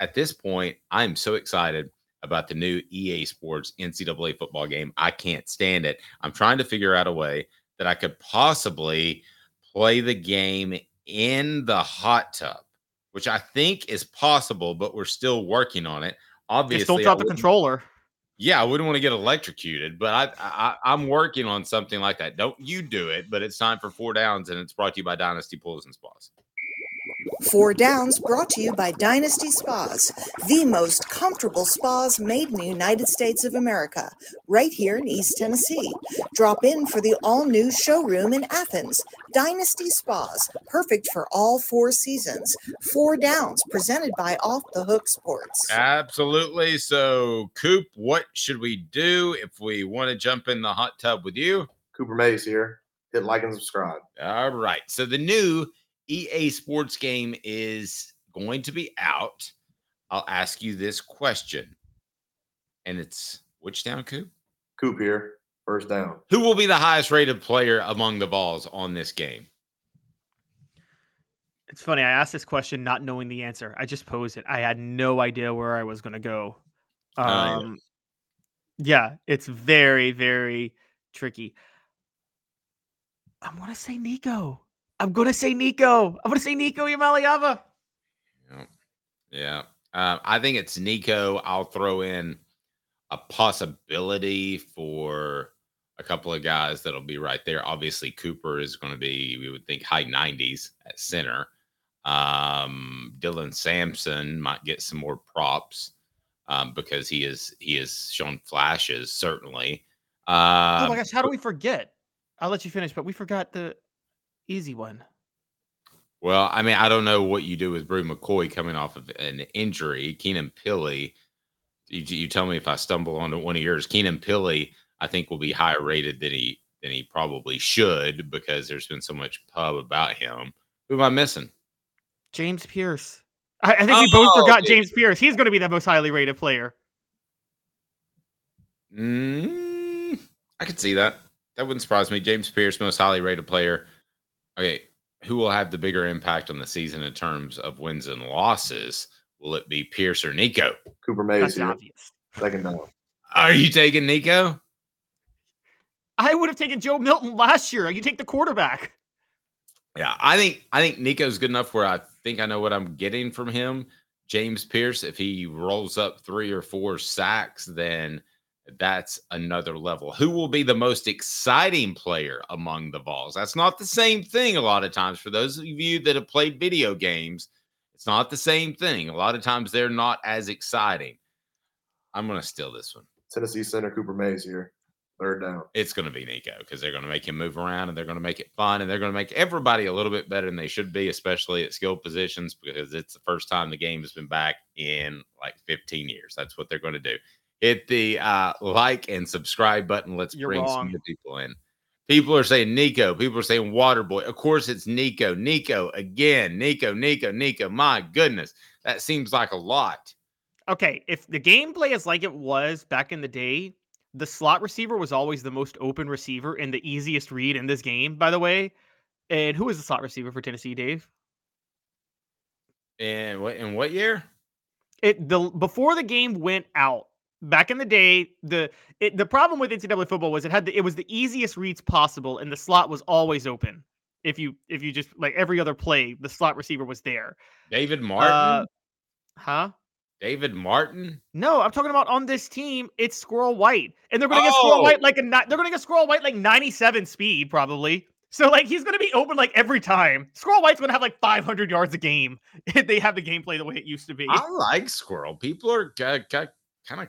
At this point, I'm so excited about the new EA Sports NCAA football game. I can't stand it. I'm trying to figure out a way that I could possibly play the game in the hot tub, which I think is possible, but we're still working on it. Obviously, just don't drop the controller. Yeah, I wouldn't want to get electrocuted, but I, I I'm working on something like that. Don't you do it? But it's time for four downs, and it's brought to you by Dynasty Pools and Spas. Four Downs brought to you by Dynasty Spas, the most comfortable spas made in the United States of America, right here in East Tennessee. Drop in for the all new showroom in Athens. Dynasty Spas, perfect for all four seasons. Four Downs, presented by Off the Hook Sports. Absolutely. So, Coop, what should we do if we want to jump in the hot tub with you? Cooper Mays here. Hit like and subscribe. All right. So the new EA Sports game is going to be out. I'll ask you this question. And it's which down, Coop? Coop here. First down. Who will be the highest rated player among the Vols on this game? It's funny. I asked this question not knowing the answer. I just posed it. I had no idea where I was going to go. Oh, yeah. Um, yeah, it's very, very tricky. I'm going to say Nico. I'm going to say Nico. I'm going to say Nico Iamaleava. Yeah. Uh, I think it's Nico. I'll throw in a possibility for a couple of guys that'll be right there. Obviously, Cooper is going to be, we would think, high 90s at center. Um, Dylan Sampson might get some more props um, because he is he has shown flashes certainly. Uh, oh my gosh, how do we forget? I'll let you finish, but we forgot the easy one. Well, I mean, I don't know what you do with Bru McCoy coming off of an injury. Keenan Pili, you, you tell me if I stumble onto one of yours. Keenan Pili, I think, will be higher rated than he than he probably should because there's been so much pub about him. Who am I missing? James Pearce. I, I think we both Oh, forgot dude. James Pearce. He's going to be the most highly rated player. Mm, I could see that. That wouldn't surprise me. James Pearce, most highly rated player. Okay, who will have the bigger impact on the season in terms of wins and losses? Will it be Pearce or Nico? Cooper Mays That's obvious. Second down. Are you taking Nico? I would have taken Joe Milton last year. You take the quarterback. Yeah, I think I think Nico's good enough where I think I know what I'm getting from him. James Pearce, if he rolls up three or four sacks, then that's another level. Who will be the most exciting player among the Vols? That's not the same thing a lot of times. For those of you that have played video games, it's not the same thing. A lot of times they're not as exciting. I'm going to steal this one. Tennessee center Cooper Mays here. Third down. It's going to be Nico because they're going to make him move around and they're going to make it fun and they're going to make everybody a little bit better than they should be, especially at skill positions because it's the first time the game has been back in like 15 years. That's what they're going to do. Hit the uh, like and subscribe button. Let's You're bring some new people in. People are saying Nico. People are saying Waterboy. Of course, it's Nico. Nico again. Nico, Nico, Nico. My goodness. That seems like a lot. okay, if the gameplay is like it was back in the day, the slot receiver was always the most open receiver and the easiest read in this game, by the way. And who was the slot receiver for Tennessee, Dave? And what in what year? It the before the game went out back in the day. The it, the problem with NCAA football was it had the, it was the easiest reads possible, and the slot was always open. If you if you just like every other play, the slot receiver was there. David Martin. Uh, huh? David Martin. No, I'm talking about on this team. It's Squirrel White, and they're going to get Squirrel White Oh. like a they're going to get Squirrel White like 97 speed probably. So like he's going to be open like every time. Squirrel White's going to have like 500 yards a game. if they have the gameplay the way it used to be. I like Squirrel. People are kind of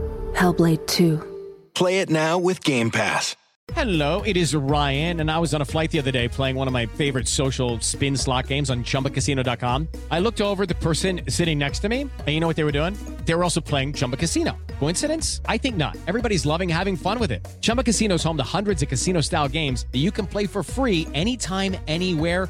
Hellblade 2. Play it now with Game Pass. Hello, it is Ryan, and I was on a flight the other day playing one of my favorite social spin slot games on chumbacasino.com. I looked over the person sitting next to me, and you know what they were doing? They were also playing Chumba Casino. Coincidence? I think not. Everybody's loving having fun with it. Chumba Casino is home to hundreds of casino style games that you can play for free anytime, anywhere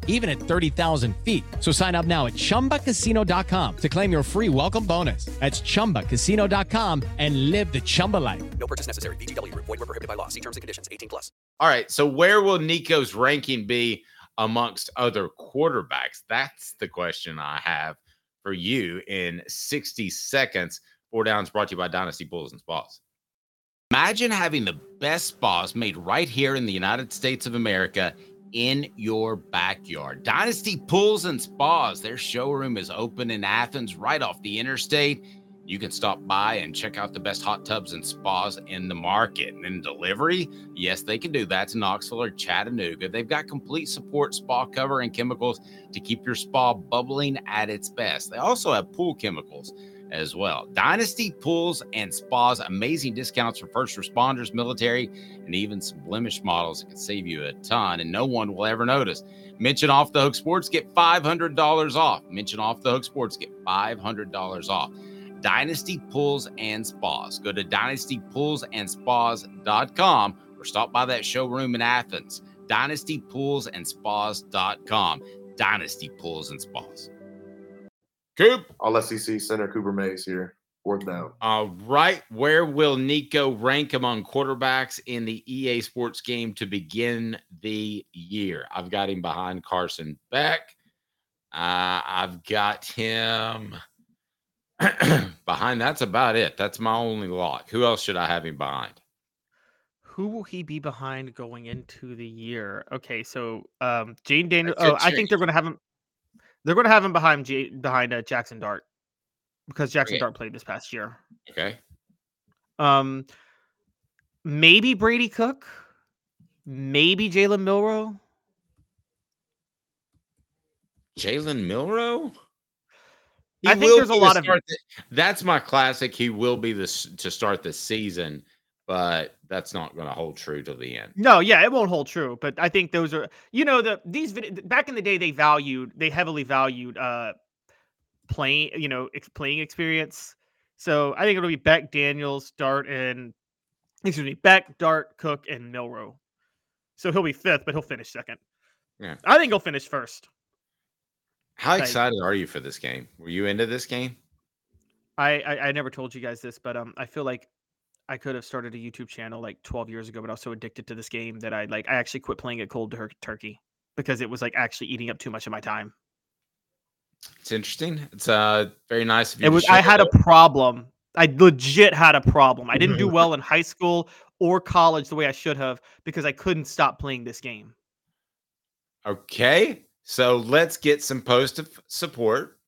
even at 30,000 feet. So sign up now at ChumbaCasino.com to claim your free welcome bonus. That's ChumbaCasino.com and live the Chumba life. No purchase necessary. VGW Group. Void were prohibited by law. See terms and conditions. 18 plus. All right. So where will Nico's ranking be amongst other quarterbacks? That's the question I have for you in 60 seconds. Four downs brought to you by Dynasty Pools and Spas. Imagine having the best spas made right here in the United States of America in your backyard. Dynasty Pools and Spas, their showroom is open in Athens right off the interstate. You can stop by and check out the best hot tubs and spas in the market. And delivery, yes, they can do that to Knoxville or Chattanooga. They've got complete support, spa cover, and chemicals to keep your spa bubbling at its best. They also have pool chemicals as well. Dynasty Pools and Spas, amazing discounts for first responders, military, and even some blemish models that can save you a ton, and no one will ever notice. Mention Off the Hook Sports, get $500 off. Mention Off the Hook Sports, get $500 off. Dynasty Pools and Spas. Go to dynastypoolsandspas.com or stop by that showroom in Athens. Dynastypoolsandspas.com. Dynasty Pools and Spas. Coop. All SEC center Cooper Mays here. Fourth down. All right. Where will Nico rank among quarterbacks in the EA Sports game to begin the year? I've got him behind Carson Beck. Uh, I've got him behind. That's about it. That's my only lock. Who else should I have him behind? Who will he be behind going into the year? Okay, so um, Jane Daniel. Oh, I think they're going to have him. They're going to have him behind J, behind uh, Jackson Dart because Jackson Okay. Dart played this past year. Okay. Um, maybe Brady Cook, maybe Jalen Milroe. Jalen Milroe? I think there's a lot of- the- that's my classic. He will be this to start the season, but that's not going to hold true till the end. No, yeah, it won't hold true, but I think those are you know the these back in the day they valued they heavily valued uh playing you know ex- playing experience. So I think it'll be Beck, Daniels, Dart, and excuse me, Beck, Dart, Cook, and Milroe. So he'll be fifth, but he'll finish second. Yeah. I think he'll finish first. How Like- excited are you for this game? Were you into this game? I, I I never told you guys this, but um, I feel like I could have started a YouTube channel like 12 years ago, but I was so addicted to this game that I like I actually quit playing it cold tur- turkey because it was like actually eating up too much of my time. It's interesting. It's uh very nice. Of you It was. I had a problem. I legit had a problem. I didn't do well in high school or college the way I should have because I couldn't stop playing this game. Okay, so let's get some post support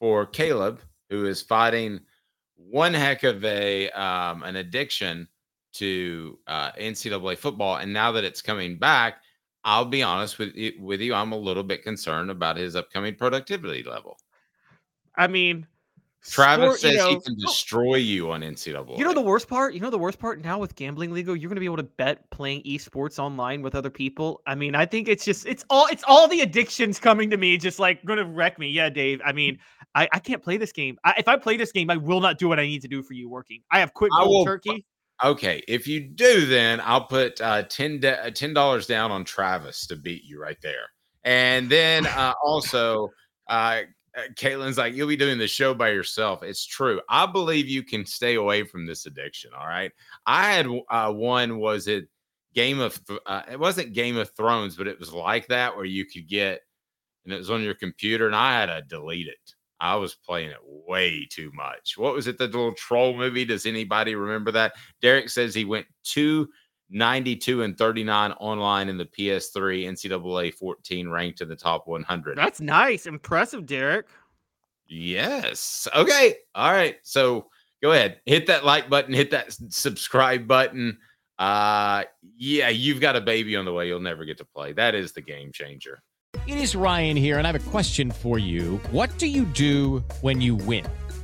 for Caleb, who is fighting one heck of a um, an addiction to uh, NCAA football, and now that it's coming back, I'll be honest with you, with you, I'm a little bit concerned about his upcoming productivity level. I mean, Travis sport, you says he can destroy you on NCAA. You know the worst part? You know the worst part now with gambling legal, you're gonna be able to bet playing esports online with other people. I mean, I think it's just it's all it's all the addictions coming to me, just like gonna wreck me. Yeah, Dave. I mean, I, I can't play this game. I, if I play this game, I will not do what I need to do for you working. I have quit cold turkey. Okay, if you do, then I'll put uh, ten uh, ten dollars down on Travis to beat you right there, and then uh, also, uh, Caitlin's like, "You'll be doing the show by yourself." It's true. I believe you can stay away from this addiction. All right, I had uh, one. Was it Game of? Uh, it wasn't Game of Thrones, but it was like that where you could get, and it was on your computer, and I had to delete it. I was playing it way too much. What was it? The little troll movie? Does anybody remember that? Derek says he went 292 and 39 online in the PS3 NCAA 14 ranked in the top 100. That's nice, impressive, Derek. Yes. Okay. All right. So go ahead, hit that like button, hit that subscribe button. Uh, yeah, you've got a baby on the way. You'll never get to play. That is the game changer. It is Ryan here, and I have a question for you. What do you do when you win?